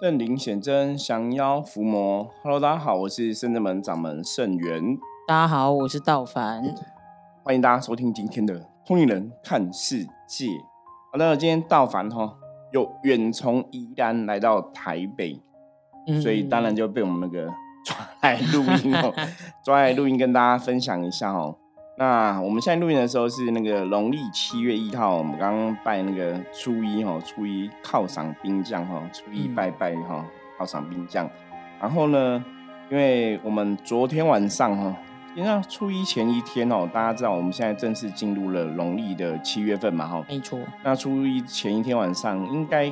圣灵显真，降妖伏魔。Hello，大家好，我是圣正门掌门圣元。大家好，我是道凡。欢迎大家收听今天的《通灵人看世界》。好的，今天道凡哈又远从宜兰来到台北，所以当然就被我们那个 抓来录音哦，抓来录音跟大家分享一下哦。那我们现在录音的时候是那个农历七月一号，我们刚刚拜那个初一哈，初一犒赏兵将哈，初一拜拜哈，犒赏兵将。然后呢，因为我们昨天晚上哈，因为初一前一天哦，大家知道我们现在正式进入了农历的七月份嘛哈，没错。那初一前一天晚上，应该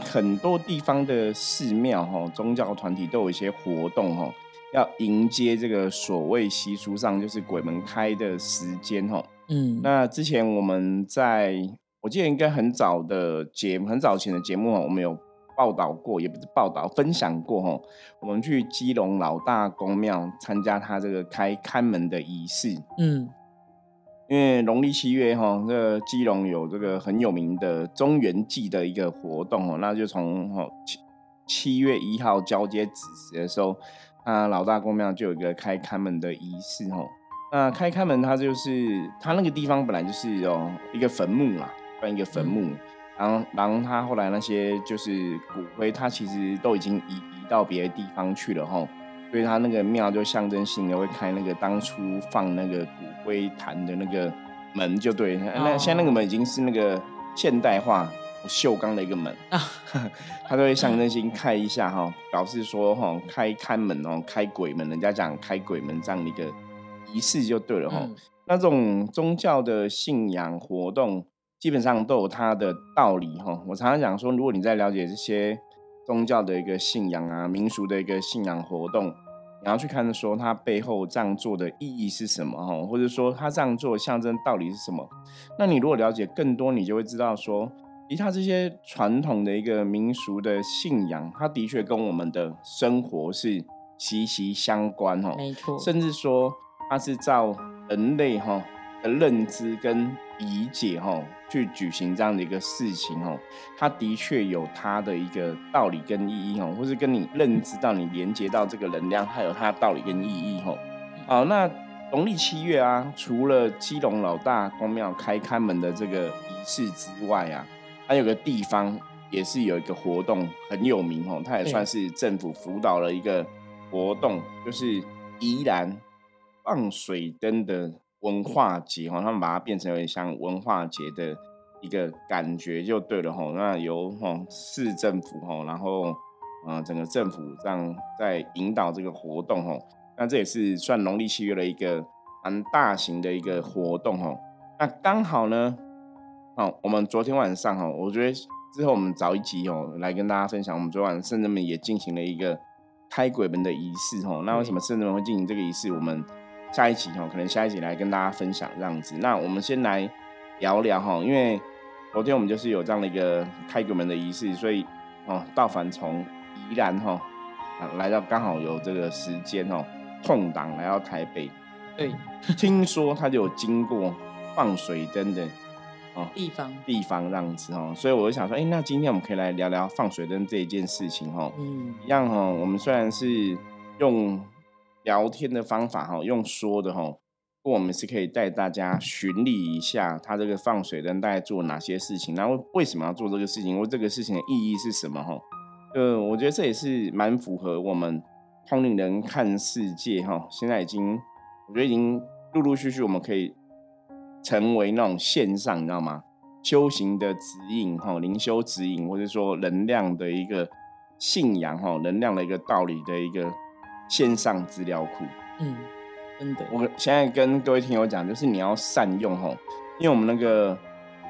很多地方的寺庙哈，宗教团体都有一些活动哈。要迎接这个所谓习俗上就是鬼门开的时间哈，嗯，那之前我们在我记得应该很早的节目很早前的节目哈，我们有报道过，也不是报道分享过哈，我们去基隆老大公庙参加他这个开看门的仪式，嗯，因为农历七月哈，这个基隆有这个很有名的中原祭的一个活动哦，那就从七七月一号交接子时的时候。那老大公庙就有一个开开门的仪式哦。那开开门，它就是它那个地方本来就是哦一个坟墓啦，办一个坟墓。然后，然后他后来那些就是骨灰，他其实都已经移移到别的地方去了哈。所以他那个庙就象征性的会开那个当初放那个骨灰坛的那个门，就对。那现在那个门已经是那个现代化。锈钢的一个门啊，他都会象征性开一下哈，表示说哈开开门哦，开鬼门，人家讲开鬼门这样的一个仪式就对了哈。那种宗教的信仰活动，基本上都有它的道理哈。我常常讲说，如果你在了解这些宗教的一个信仰啊、民俗的一个信仰活动，你要去看说它背后这样做的意义是什么哈，或者说它这样做象征道理是什么，那你如果了解更多，你就会知道说。以他这些传统的一个民俗的信仰，它的确跟我们的生活是息息相关哦，没错。甚至说，它是照人类哈的认知跟理解哈去举行这样的一个事情哦，它的确有它的一个道理跟意义哦，或是跟你认知到你连接到这个能量，它有它的道理跟意义哦。好，那农历七月啊，除了基隆老大公庙开开门的这个仪式之外啊。还有个地方也是有一个活动很有名哦，它也算是政府辅导了一个活动，就是宜兰放水灯的文化节哦，他们把它变成有点像文化节的一个感觉就对了吼。那由吼市政府吼，然后嗯整个政府这样在引导这个活动吼，那这也是算农历七月的一个蛮大型的一个活动吼。那刚好呢。好，我们昨天晚上哈，我觉得之后我们早一集哦来跟大家分享。我们昨晚圣人们也进行了一个开鬼门的仪式哈。那为什么圣人们会进行这个仪式？我们下一集哈，可能下一集来跟大家分享这样子。那我们先来聊聊哈，因为昨天我们就是有这样的一个开鬼门的仪式，所以哦，道凡从宜兰哈来到刚好有这个时间哦空档来到台北，对，听说他就有经过放水灯的。哦，地方地方这样子哦，所以我就想说，哎，那今天我们可以来聊聊放水灯这一件事情哦。嗯，一样哈，我们虽然是用聊天的方法哈，用说的哈，不过我们是可以带大家巡礼一下，他这个放水灯大概做哪些事情，然后为什么要做这个事情，或这个事情的意义是什么哈？呃，我觉得这也是蛮符合我们通灵人看世界哈。现在已经，我觉得已经陆陆续续我们可以。成为那种线上，你知道吗？修行的指引，哈，灵修指引，或者说能量的一个信仰，哈，能量的一个道理的一个线上资料库。嗯，真的。我现在跟各位听友讲，就是你要善用，哈，因为我们那个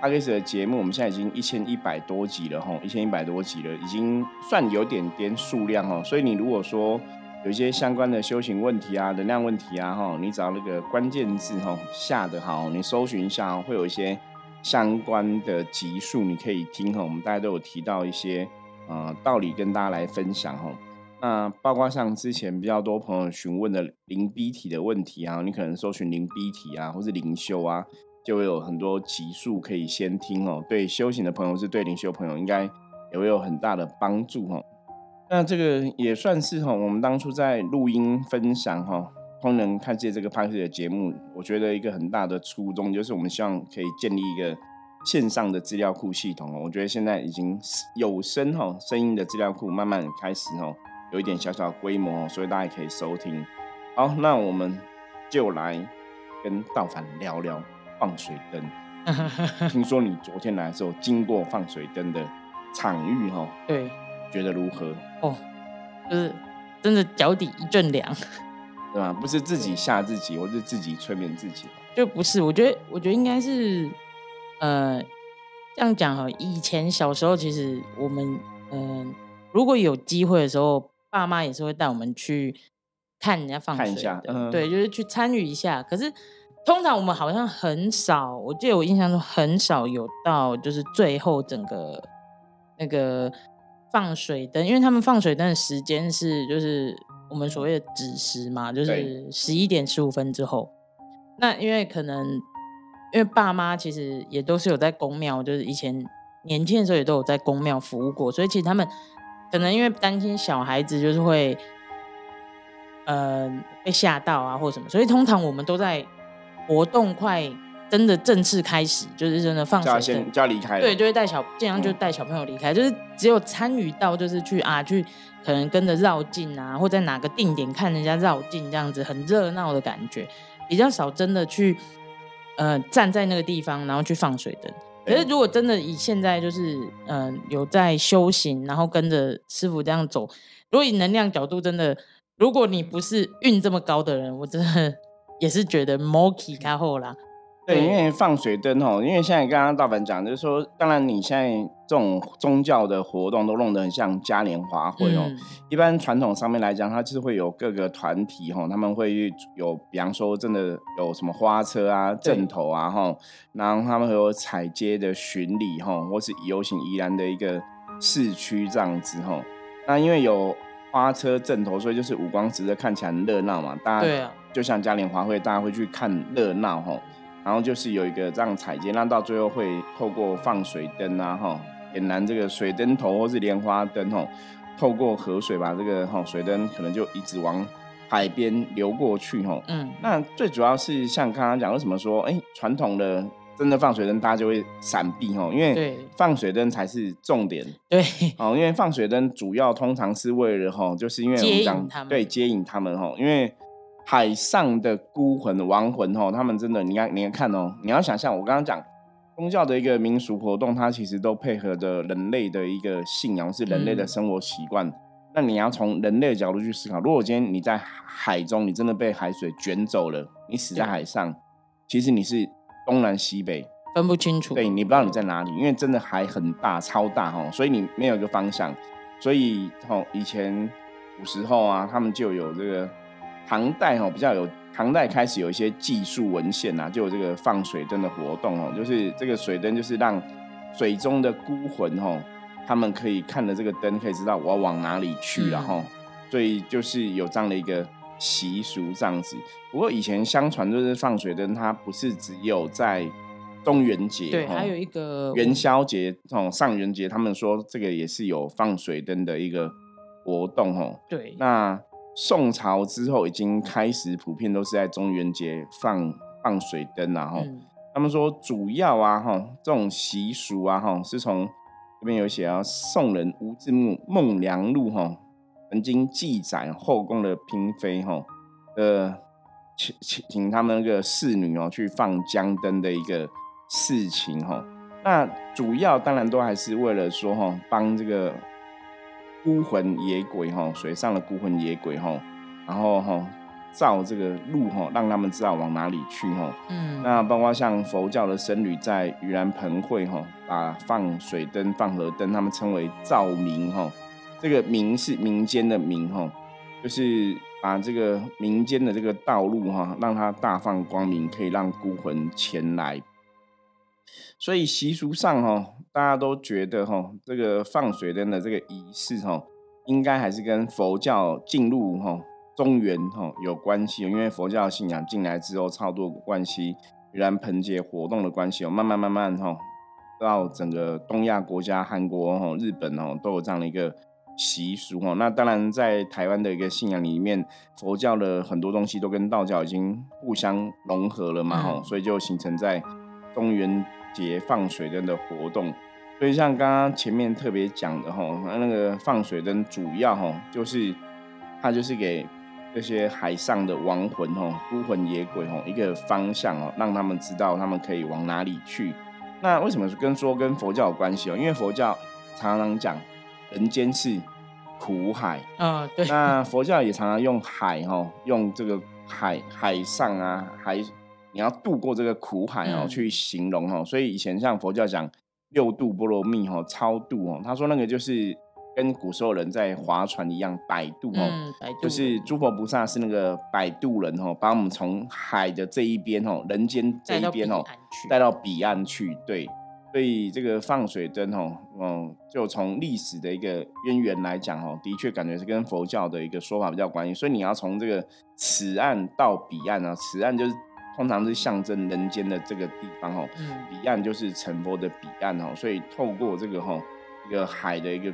阿 K 斯的节目，我们现在已经一千一百多集了，哈，一千一百多集了，已经算有点点数量，哈，所以你如果说。有一些相关的修行问题啊、能量问题啊，哈，你找那个关键字哈下的好，你搜寻一下，会有一些相关的集数，你可以听哈。我们大家都有提到一些呃道理跟大家来分享哈。那包括像之前比较多朋友询问的灵 B 体的问题啊，你可能搜寻灵 B 体啊，或是灵修啊，就会有很多集数可以先听哦。对修行的朋友，是对灵修朋友，应该也会有很大的帮助哈。那这个也算是哈，我们当初在录音分享哈，通人看见这个拍摄的节目，我觉得一个很大的初衷就是我们希望可以建立一个线上的资料库系统哦。我觉得现在已经有声哈声音的资料库慢慢开始哈有一点小小规模，所以大家可以收听。好，那我们就来跟道凡聊聊放水灯。听说你昨天来的时候经过放水灯的场域哈？对。觉得如何？哦，就是真的脚底一阵凉，对吧？不是自己吓自己，或是自己催眠自己，就不是。我觉得，我觉得应该是，呃，这样讲哈。以前小时候，其实我们，嗯，如果有机会的时候，爸妈也是会带我们去看人家放水的，对，就是去参与一下。可是通常我们好像很少，我记得我印象中很少有到，就是最后整个那个。放水灯，因为他们放水灯的时间是就是我们所谓的子时嘛，就是十一点十五分之后。那因为可能因为爸妈其实也都是有在公庙，就是以前年轻的时候也都有在公庙服务过，所以其实他们可能因为担心小孩子就是会呃被吓到啊或什么，所以通常我们都在活动快。真的正式开始，就是真的放水灯，就要离开。对，就会带小，尽量就带小朋友离开。就是只有参与到，就是去啊，去可能跟着绕境啊，或在哪个定点看人家绕境这样子，很热闹的感觉，比较少真的去呃站在那个地方，然后去放水灯。可是如果真的以现在就是嗯有在修行，然后跟着师傅这样走，如果以能量角度，真的，如果你不是运这么高的人，我真的 也是觉得 m o k i 开后啦。对，因为放水灯哦，因为现在刚刚大凡讲，就是说，当然你现在这种宗教的活动都弄得很像嘉年华会哦。一般传统上面来讲，它就是会有各个团体哈，他们会有，比方说真的有什么花车啊、阵头啊哈，然后他们会有彩街的巡礼哈，或是游行宜兰的一个市区这样子哈。那因为有花车阵头，所以就是五光十色，看起来很热闹嘛。大家就像嘉年华会，大家会去看热闹哈。然后就是有一个这样彩阶，那到最后会透过放水灯啊，哈，点燃这个水灯头或是莲花灯，哈，透过河水把这个哈水灯可能就一直往海边流过去，哈，嗯，那最主要是像刚刚讲，为什么说，哎，传统的真的放水灯大家就会闪避，哈，因为放水灯才是重点，对，哦，因为放水灯主要通常是为了哈，就是因为我们讲对接引他们，哈，因为。海上的孤魂亡魂哦，他们真的，你看，你看哦，你要想象我刚刚讲宗教的一个民俗活动，它其实都配合着人类的一个信仰，是人类的生活习惯。那你要从人类的角度去思考，如果今天你在海中，你真的被海水卷走了，你死在海上，其实你是东南西北分不清楚，对你不知道你在哪里，因为真的海很大，超大哦，所以你没有一个方向。所以哦，以前古时候啊，他们就有这个。唐代哈比较有，唐代开始有一些技术文献呐，就有这个放水灯的活动哦，就是这个水灯就是让水中的孤魂哈，他们可以看着这个灯，可以知道我要往哪里去，然后，所以就是有这样的一个习俗这样子。不过以前相传就是放水灯，它不是只有在中元节，对，还有一个元宵节哦，上元节，他们说这个也是有放水灯的一个活动哦。对，那。宋朝之后，已经开始普遍都是在中元节放放水灯然后他们说主要啊哈这种习俗啊哈是从这边有写啊宋人吴志木《孟良录》哈曾经记载后宫的嫔妃哈呃请请请他们那个侍女哦去放江灯的一个事情哈。那主要当然都还是为了说哈帮这个。孤魂野鬼哈，水上的孤魂野鬼哈，然后哈照这个路哈，让他们知道往哪里去哈。嗯，那包括像佛教的僧侣在盂兰盆会哈，把放水灯、放河灯，他们称为照明哈。这个明是民间的明哈，就是把这个民间的这个道路哈，让它大放光明，可以让孤魂前来。所以习俗上哈，大家都觉得哈，这个放水灯的这个仪式哈，应该还是跟佛教进入哈中原哈有关系，因为佛教信仰进来之后超多关系，盂兰盆节活动的关系哦，慢慢慢慢哈，到整个东亚国家，韩国哈、日本哦，都有这样的一个习俗哦。那当然，在台湾的一个信仰里面，佛教的很多东西都跟道教已经互相融合了嘛，哈，所以就形成在中元节放水灯的活动。所以像刚刚前面特别讲的吼，那个放水灯主要吼，就是它就是给这些海上的亡魂吼、孤魂野鬼吼一个方向哦，让他们知道他们可以往哪里去。那为什么跟说跟佛教有关系哦？因为佛教常常讲人间是苦海，嗯，对。那佛教也常常用海吼，用这个海海上啊，海你要渡过这个苦海哦，去形容哦。所以以前像佛教讲六度波罗蜜哦，超度哦，他说那个就是跟古时候人在划船一样，摆渡哦，就是诸佛菩萨是那个摆渡人哦，把我们从海的这一边哦，人间这一边哦。带到彼岸去，对，所以这个放水灯哦，嗯，就从历史的一个渊源来讲哦，的确感觉是跟佛教的一个说法比较关系。所以你要从这个此岸到彼岸啊，此岸就是通常是象征人间的这个地方哦，彼岸就是成佛的彼岸哦。所以透过这个哈一个海的一个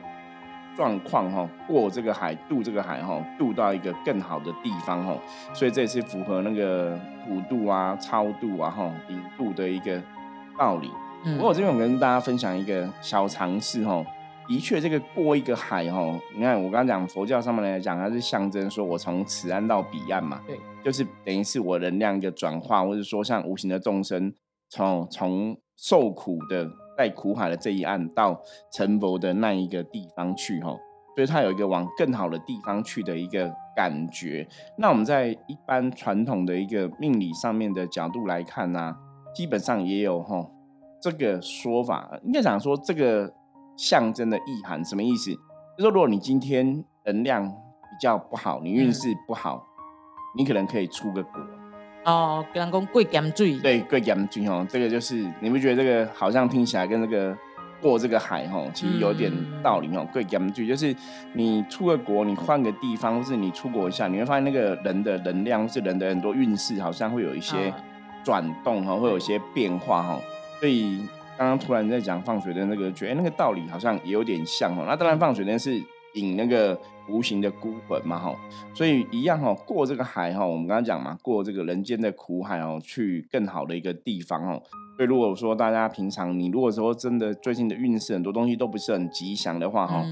状况哈，过这个海渡这个海哈，渡到一个更好的地方哈。所以这也是符合那个。普渡啊，超度啊，哈，引渡的一个道理。不过我这边我跟大家分享一个小常识哈，的确这个过一个海哈，你看我刚刚讲佛教上面来讲，它是象征说我从此岸到彼岸嘛，对，就是等于是我能量一个转化，或者说像无形的众生从从受苦的在苦海的这一岸到成佛的那一个地方去哈。所以它有一个往更好的地方去的一个感觉。那我们在一般传统的一个命理上面的角度来看呢，基本上也有哈这个说法。应该讲说这个象征的意涵什么意思？就说如果你今天能量比较不好，你运势不好，你可能可以出个国。哦，跟人讲贵盐水。对，贵盐水哦，这个就是你不觉得这个好像听起来跟那个？过这个海哈，其实有点道理哦。贵讲句就是，你出个国，你换个地方，或是你出国一下，你会发现那个人的能量，或是人的很多运势，好像会有一些转动哈，会有一些变化哈。所以刚刚突然在讲放水的那个，觉得那个道理好像也有点像哦。那当然放水灯是引那个无形的孤魂嘛哈，所以一样哈，过这个海哈，我们刚刚讲嘛，过这个人间的苦海哦，去更好的一个地方哦。所以如果说大家平常你如果说真的最近的运势很多东西都不是很吉祥的话哈，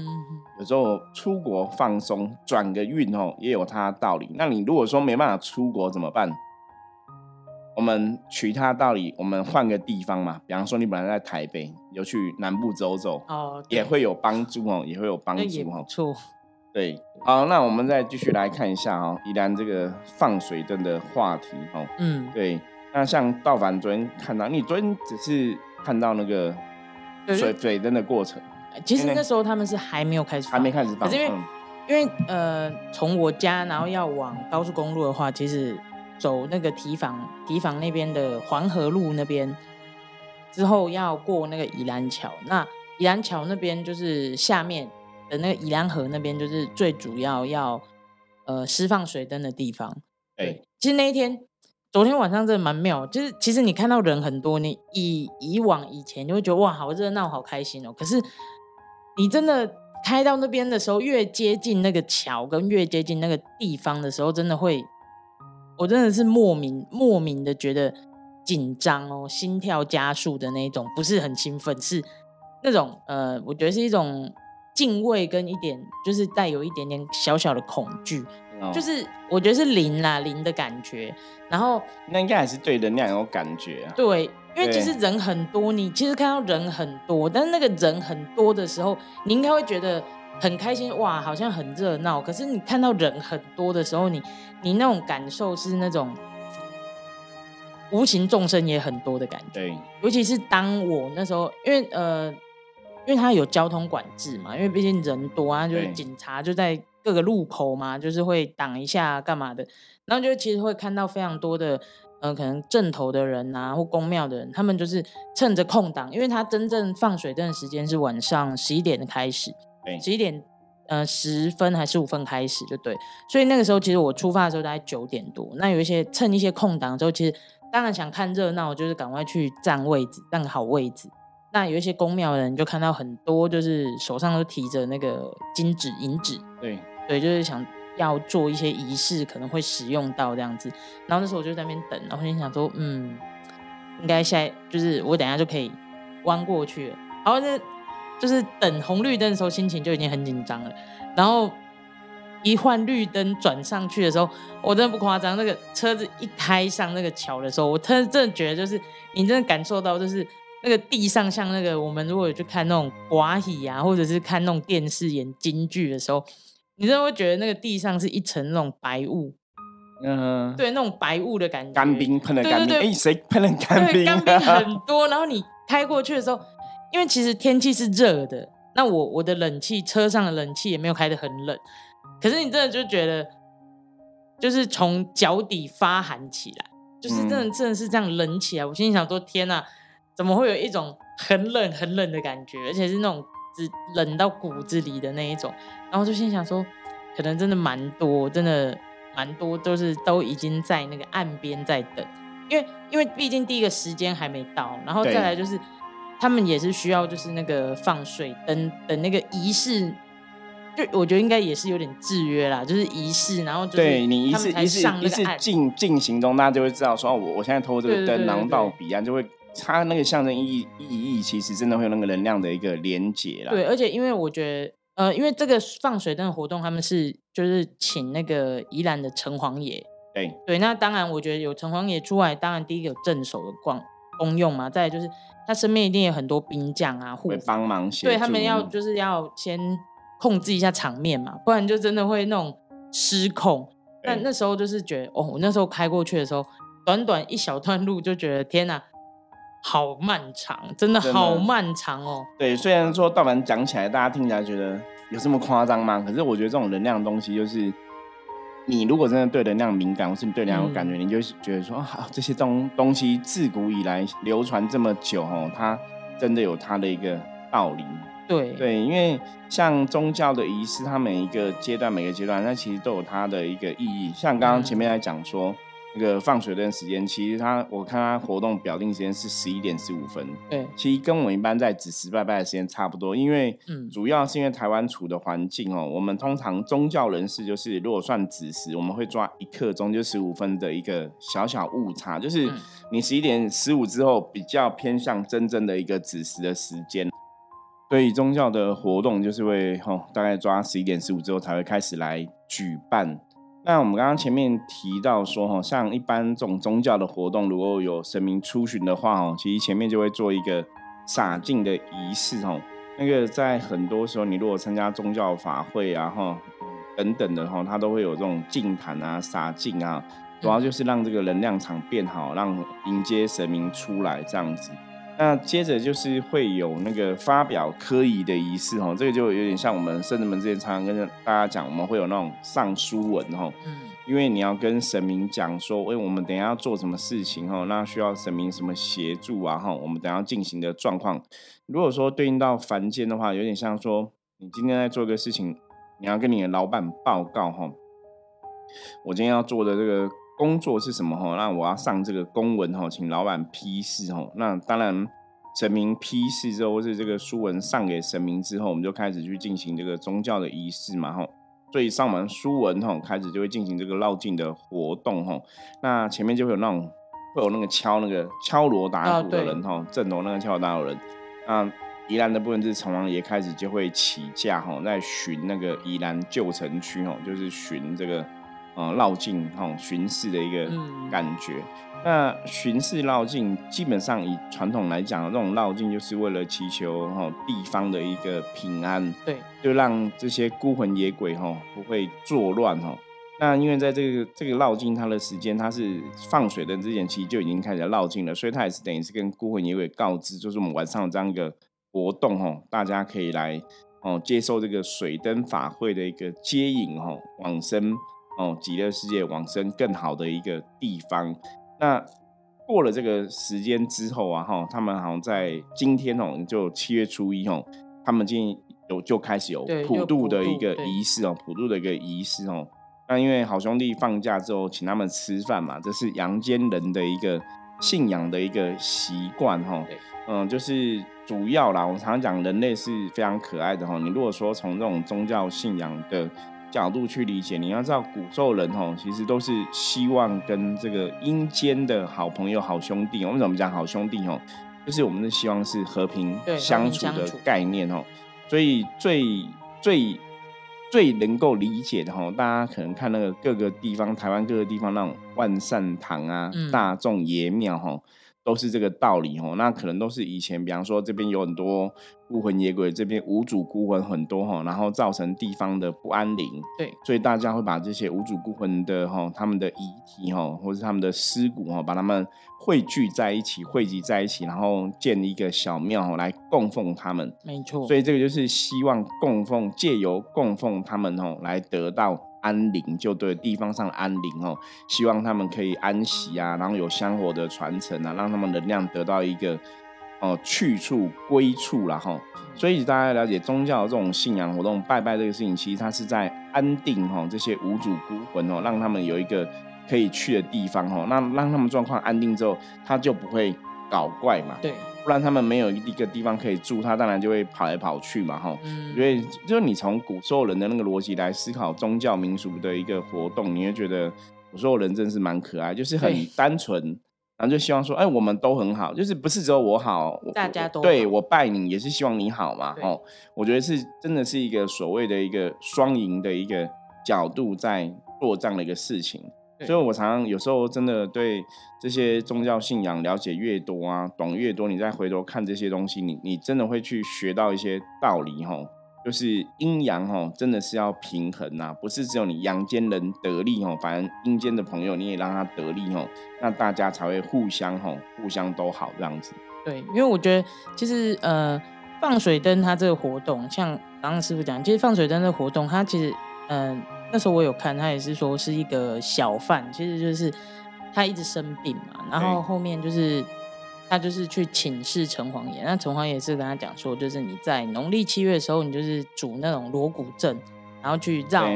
有时候出国放松转个运哦也有它的道理。那你如果说没办法出国怎么办？我们取它道理，我们换个地方嘛。比方说你本来在台北，有去南部走走哦，也会有帮助哦，也会有帮助哦。错，对，好，那我们再继续来看一下哦，依然这个放水灯的话题哦，嗯，对。那像道凡昨天看到，你昨天只是看到那个水水灯的过程。其实那时候他们是还没有开始，还没开始放。因为因为呃，从我家然后要往高速公路的话，其实走那个提防提防那边的黄河路那边之后，要过那个宜兰桥。那宜兰桥那边就是下面的那个宜兰河那边，就是最主要要呃释放水灯的地方。对，其实那一天。昨天晚上真的蛮妙，就是其实你看到人很多，你以以往以前你会觉得哇好热闹好开心哦，可是你真的开到那边的时候，越接近那个桥跟越接近那个地方的时候，真的会，我真的是莫名莫名的觉得紧张哦，心跳加速的那种，不是很兴奋，是那种呃，我觉得是一种敬畏跟一点就是带有一点点小小的恐惧。就是我觉得是零啦，零的感觉。然后那应该还是对能量有感觉啊。对，因为其实人很多，你其实看到人很多，但是那个人很多的时候，你应该会觉得很开心，哇，好像很热闹。可是你看到人很多的时候，你你那种感受是那种无形众生也很多的感觉。对，尤其是当我那时候，因为呃，因为他有交通管制嘛，因为毕竟人多啊，就是警察就在。各个路口嘛，就是会挡一下干嘛的，然后就其实会看到非常多的，呃，可能镇头的人啊，或公庙的人，他们就是趁着空档，因为他真正放水灯的时间是晚上十一点的开始，十一点呃十分还是五分开始就对，所以那个时候其实我出发的时候大概九点多，那有一些趁一些空档之后，其实当然想看热闹，就是赶快去占位置，占个好位置。那有一些公庙的人就看到很多，就是手上都提着那个金纸、银纸，对对，就是想要做一些仪式，可能会使用到这样子。然后那时候我就在那边等，然后心想说，嗯，应该下就是我等下就可以弯过去了。然后这就是等红绿灯的时候，心情就已经很紧张了。然后一换绿灯转上去的时候，我真的不夸张，那个车子一开上那个桥的时候，我真真的觉得就是你真的感受到就是。那个地上像那个，我们如果去看那种寡喜啊，或者是看那种电视演京剧的时候，你真的会觉得那个地上是一层那种白雾，嗯，对，那种白雾的感觉，干冰喷了干冰，哎，谁喷了干冰？干冰很多。然后你开过去的时候，因为其实天气是热的，那我我的冷气车上的冷气也没有开的很冷，可是你真的就觉得，就是从脚底发寒起来，就是真的真的是这样冷起来。我心里想说，天哪！怎么会有一种很冷很冷的感觉，而且是那种只冷到骨子里的那一种？然后就心想说，可能真的蛮多，真的蛮多，都是都已经在那个岸边在等，因为因为毕竟第一个时间还没到，然后再来就是他们也是需要就是那个放水灯的那个仪式，就我觉得应该也是有点制约啦，就是仪式，然后对你仪式仪式仪式进进行中，大家就会知道说，我我现在偷这个灯，然后到彼岸就会。它那个象征意义意义，其实真的会有那个能量的一个连接啦。对，而且因为我觉得，呃，因为这个放水灯的活动，他们是就是请那个宜兰的城隍爷。对对，那当然，我觉得有城隍爷出来，当然第一个有镇守的光功用嘛。再就是他身边一定有很多兵将啊，护帮忙。对他们要就是要先控制一下场面嘛，不然就真的会那种失控。但那时候就是觉得，哦，我那时候开过去的时候，短短一小段路就觉得，天哪！好漫长，真的好漫长哦。对，虽然说道凡讲起来，大家听起来觉得有这么夸张吗？可是我觉得这种能量的东西，就是你如果真的对能量敏感，或是你对能量有感觉，你就觉得说啊，这些东东西自古以来流传这么久哦，它真的有它的一个道理。对对，因为像宗教的仪式，它每一个阶段每个阶段，它其实都有它的一个意义。像刚刚前面来讲说。那个放学的时间，其实他我看他活动表定时间是十一点十五分。对，其实跟我们一般在子时拜拜的时间差不多，因为主要是因为台湾处的环境哦，我们通常宗教人士就是如果算子时，我们会抓一刻钟就十五分的一个小小误差，就是你十一点十五之后比较偏向真正的一个子时的时间，所以宗教的活动就是会吼大概抓十一点十五之后才会开始来举办。那我们刚刚前面提到说，哈，像一般这种宗教的活动，如果有神明出巡的话，哦，其实前面就会做一个洒净的仪式，哦。那个在很多时候，你如果参加宗教法会啊，哈，等等的，哈，它都会有这种净坛啊、洒净啊，主要就是让这个能量场变好，让迎接神明出来这样子。那接着就是会有那个发表科仪的仪式哦，这个就有点像我们圣人们之前常常跟大家讲，我们会有那种上书文哦，嗯，因为你要跟神明讲说，哎，我们等下要做什么事情哦，那需要神明什么协助啊哈，我们等下进行的状况，如果说对应到凡间的话，有点像说，你今天在做一个事情，你要跟你的老板报告哈，我今天要做的这个。工作是什么哈？那我要上这个公文哈，请老板批示哈。那当然，神明批示之后，或是这个书文上给神明之后，我们就开始去进行这个宗教的仪式嘛哈。所以上完书文哈，开始就会进行这个绕境的活动哈。那前面就会有那种会有那个敲那个敲锣打鼓的人哈，震锣那个敲锣打鼓人。那宜兰的部分是城隍爷开始就会起驾哈，在巡那个宜兰旧城区哈，就是巡这个。嗯，绕境哈巡视的一个感觉。那巡视绕境，基本上以传统来讲，这种绕境就是为了祈求哈地方的一个平安，对，就让这些孤魂野鬼哈不会作乱哈。那因为在这个这个绕境，它的时间它是放水灯之前，其实就已经开始绕境了，所以它也是等于是跟孤魂野鬼告知，就是我们晚上这样一个活动哈，大家可以来哦接受这个水灯法会的一个接引哈往生。哦，极乐世界往生更好的一个地方。那过了这个时间之后啊，哈，他们好像在今天哦，就七月初一哦，他们今天有就开始有普渡的一个仪式哦，普渡的一个仪式哦。那因为好兄弟放假之后，请他们吃饭嘛，这是阳间人的一个信仰的一个习惯哈。嗯，就是主要啦，我常常讲人类是非常可爱的哈。你如果说从这种宗教信仰的角度去理解，你要知道古咒人哦，其实都是希望跟这个阴间的好朋友、好兄弟。我们怎么讲好兄弟哦？就是我们的希望是和平相处的概念哦。所以最最最能够理解的哈，大家可能看那个各个地方，台湾各个地方那种万善堂啊、大众爷庙哈。都是这个道理哦，那可能都是以前，比方说这边有很多孤魂野鬼，这边无主孤魂很多哈，然后造成地方的不安宁。对，所以大家会把这些无主孤魂的哈，他们的遗体哈，或者他们的尸骨哈，把他们汇聚在一起，汇集在一起，然后建一个小庙来供奉他们。没错，所以这个就是希望供奉，借由供奉他们哦，来得到。安宁就对地方上的安宁哦，希望他们可以安息啊，然后有香火的传承啊，让他们能量得到一个哦去处归处了哈。所以大家了解宗教这种信仰活动拜拜这个事情，其实它是在安定哈这些无主孤魂哦，让他们有一个可以去的地方哦。那让他们状况安定之后，他就不会搞怪嘛。对。不然他们没有一个地方可以住，他当然就会跑来跑去嘛，哈。所以就是你从古时候人的那个逻辑来思考宗教民俗的一个活动，你会觉得古时候人真是蛮可爱，就是很单纯，然后就希望说，哎，我们都很好，就是不是只有我好，大家都对我拜你也是希望你好嘛，哦，我觉得是真的是一个所谓的一个双赢的一个角度在做这样的一个事情。所以，我常常有时候真的对这些宗教信仰了解越多啊，懂越多，你再回头看这些东西，你你真的会去学到一些道理吼，就是阴阳吼，真的是要平衡呐，不是只有你阳间人得利吼，反正阴间的朋友你也让他得利吼，那大家才会互相吼，互相都好这样子。对，因为我觉得其实呃，放水灯它这个活动，像刚刚师傅讲，其实放水灯的活动，它其实嗯。那时候我有看，他也是说是一个小贩，其实就是他一直生病嘛，然后后面就是他就是去请示城隍爷，那城隍爷是跟他讲说，就是你在农历七月的时候，你就是煮那种锣鼓阵，然后去绕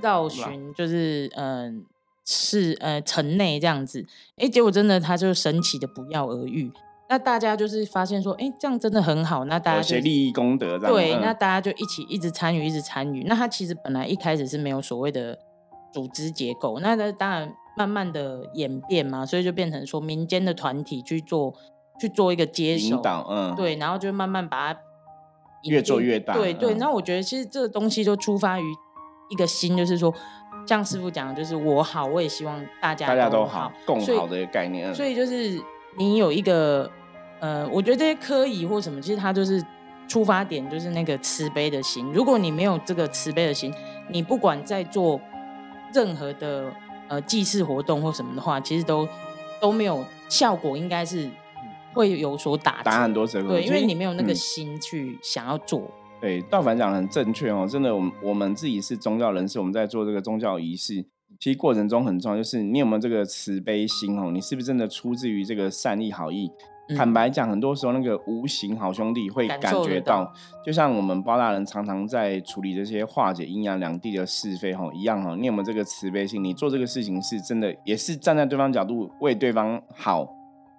绕巡，就是嗯是呃城内这样子，哎，结果真的他就神奇的不药而愈。那大家就是发现说，哎，这样真的很好。那大家就利益功德，对，那大家就一起一直参与，一直参与。那他其实本来一开始是没有所谓的组织结构，那那当然慢慢的演变嘛，所以就变成说民间的团体去做去做一个接手，嗯，对，然后就慢慢把它越做越大，对对。那我觉得其实这个东西就出发于一个心，就是说，像师傅讲的，就是我好，我也希望大家大家都好，共好的概念。所以就是。你有一个，呃，我觉得这些科仪或什么，其实它就是出发点，就是那个慈悲的心。如果你没有这个慈悲的心，你不管在做任何的呃祭祀活动或什么的话，其实都都没有效果，应该是会有所打打很多折扣。对，因为你没有那个心去想要做。对，道凡讲的很正确哦，真的，我们我们自己是宗教人士，我们在做这个宗教仪式。其实过程中很重要，就是你有没有这个慈悲心哦？你是不是真的出自于这个善意好意？坦白讲，很多时候那个无形好兄弟会感觉到，就像我们包大人常常在处理这些化解阴阳两地的是非吼一样哈。你有没有这个慈悲心？你做这个事情是真的，也是站在对方角度为对方好，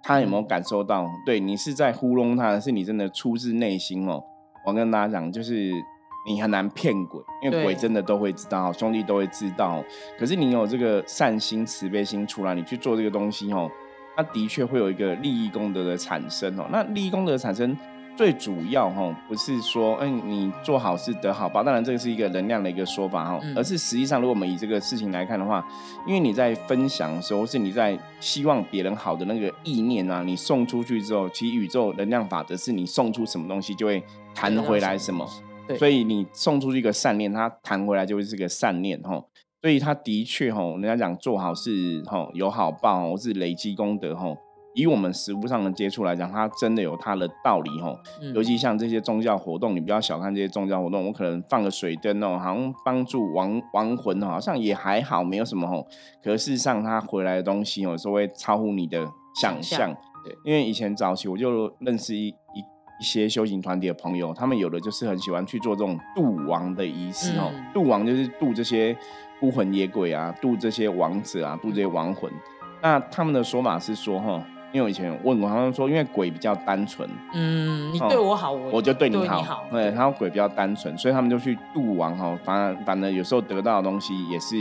他有没有感受到？对你是在糊弄他，是你真的出自内心哦。我跟大家讲，就是。你很难骗鬼，因为鬼真的都会知道，兄弟都会知道。可是你有这个善心、慈悲心出来，你去做这个东西哦，那的确会有一个利益功德的产生哦。那利益功德的产生最主要哈，不是说嗯你做好事得好报，当然这个是一个能量的一个说法哈，而是实际上如果我们以这个事情来看的话，因为你在分享的时候，是你在希望别人好的那个意念啊，你送出去之后，其实宇宙能量法则是你送出什么东西就会弹回来什么。所以你送出去一个善念，它弹回来就会是个善念哈。所以他的确哈，人家讲做好事哈有好报，是累积功德哈。以我们实物上的接触来讲，它真的有它的道理哈。尤其像这些宗教活动，你不要小看这些宗教活动，我可能放个水灯哦，好像帮助亡亡魂好像也还好，没有什么吼。可事实上，它回来的东西有时候会超乎你的想象。对，因为以前早期我就认识一一。一些修行团体的朋友，他们有的就是很喜欢去做这种渡亡的仪式哦。渡亡就是渡这些孤魂野鬼啊，渡这些王者啊，渡这些亡魂。那他们的说法是说，哈，因为我以前有问过，他们说因为鬼比较单纯，嗯，你哦对我好，我我就对你对好，好，对，然后鬼比较单纯，所以他们就去渡亡哈，反而反而有时候得到的东西也是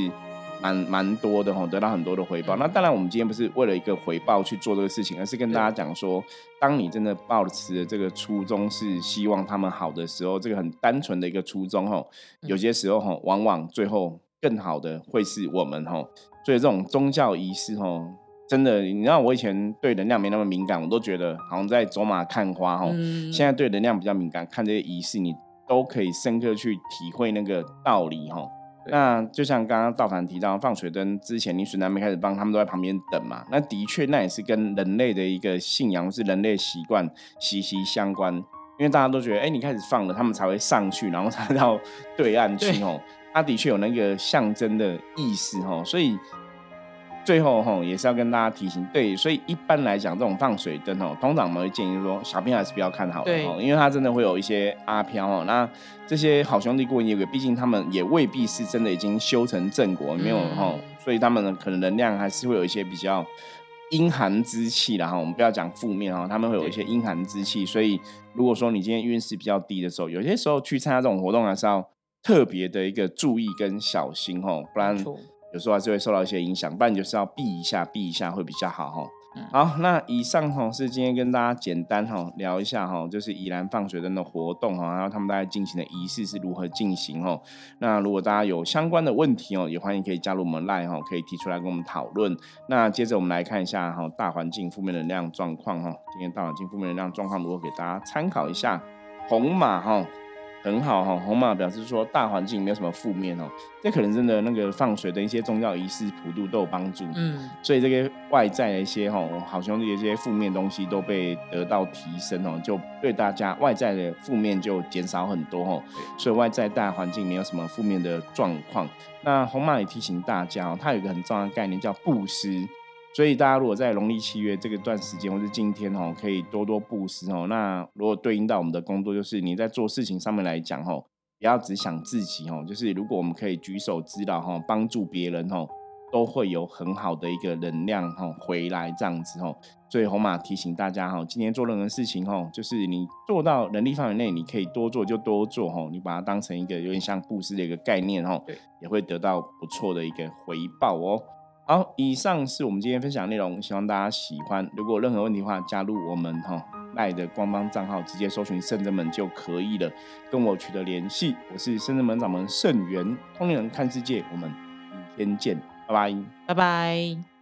蛮蛮多的哈，得到很多的回报。嗯那当然，我们今天不是为了一个回报去做这个事情，而是跟大家讲说，当你真的抱持的这个初衷是希望他们好的时候，这个很单纯的一个初衷哈，嗯有些时候哈，往往最后更好的会是我们哈。所以这种宗教仪式哈。真的，你知道我以前对能量没那么敏感，我都觉得好像在走马看花哈。嗯，现在对能量比较敏感，看这些仪式，你都可以深刻去体会那个道理哈。那就像刚刚道凡提到放水灯之前，你水男没开始放，他们都在旁边等嘛。那的确，那也是跟人类的一个信仰是人类习惯息息相关。因为大家都觉得，哎、你开始放了，他们才会上去，然后才到对岸去哦。它的确有那个象征的意思哦，所以最后吼也是要跟大家提醒，对，所以一般来讲，这种放水灯哦，通常我们会建议说，小朋友还是不要看好的对哦，因为它真的会有一些阿飘哦。那这些好兄弟过夜鬼，毕竟他们也未必是真的已经修成正果，没有嗯吼，所以他们可能能量还是会有一些比较阴寒之气啦哈。我们不要讲负面哈，他们会有一些阴寒之气，所以如果说你今天运势比较低的时候，有些时候去参加这种活动还是要特别的一个注意跟小心哦，不然有时候还是会受到一些影响，不然你就是要避一下，避一下会比较好哈。嗯好，那以上哈是今天跟大家简单哈聊一下哈，就是宜兰放水灯的活动哈，然后他们大概进行的仪式是如何进行哦。那如果大家有相关的问题哦，也欢迎可以加入我们 line 哈，可以提出来跟我们讨论。那接着我们来看一下哈大环境负面能量状况哈，今天大环境负面能量状况如何给大家参考一下。红马哈。很好哈，红马表示说大环境没有什么负面哦，这可能真的那个放水的一些宗教仪式普渡都有帮助，嗯，所以这个外在的一些哈好兄弟的一些负面东西都被得到提升哦，就对大家外在的负面就减少很多哦，所以外在大环境没有什么负面的状况。那红马也提醒大家哦，它有一个很重要的概念叫布施。所以大家如果在农历七月这个段时间，或是今天哦，可以多多布施哦。那如果对应到我们的工作，就是你在做事情上面来讲哦，不要只想自己哦，就是如果我们可以举手之劳哈，帮助别人哦，都会有很好的一个能量哈回来这样子哦。所以红马提醒大家哈，今天做任何事情哦，就是你做到能力范围内，你可以多做就多做哦，你把它当成一个有点像布施的一个概念哦对，也会得到不错的一个回报哦。好，以上是我们今天分享内容，希望大家喜欢。如果有任何问题的话，加入我们哈赖的官方账号，直接搜寻圣真门就可以了，跟我取得联系。我是圣真门掌门圣元，通灵人看世界，我们明天见，拜拜。拜拜。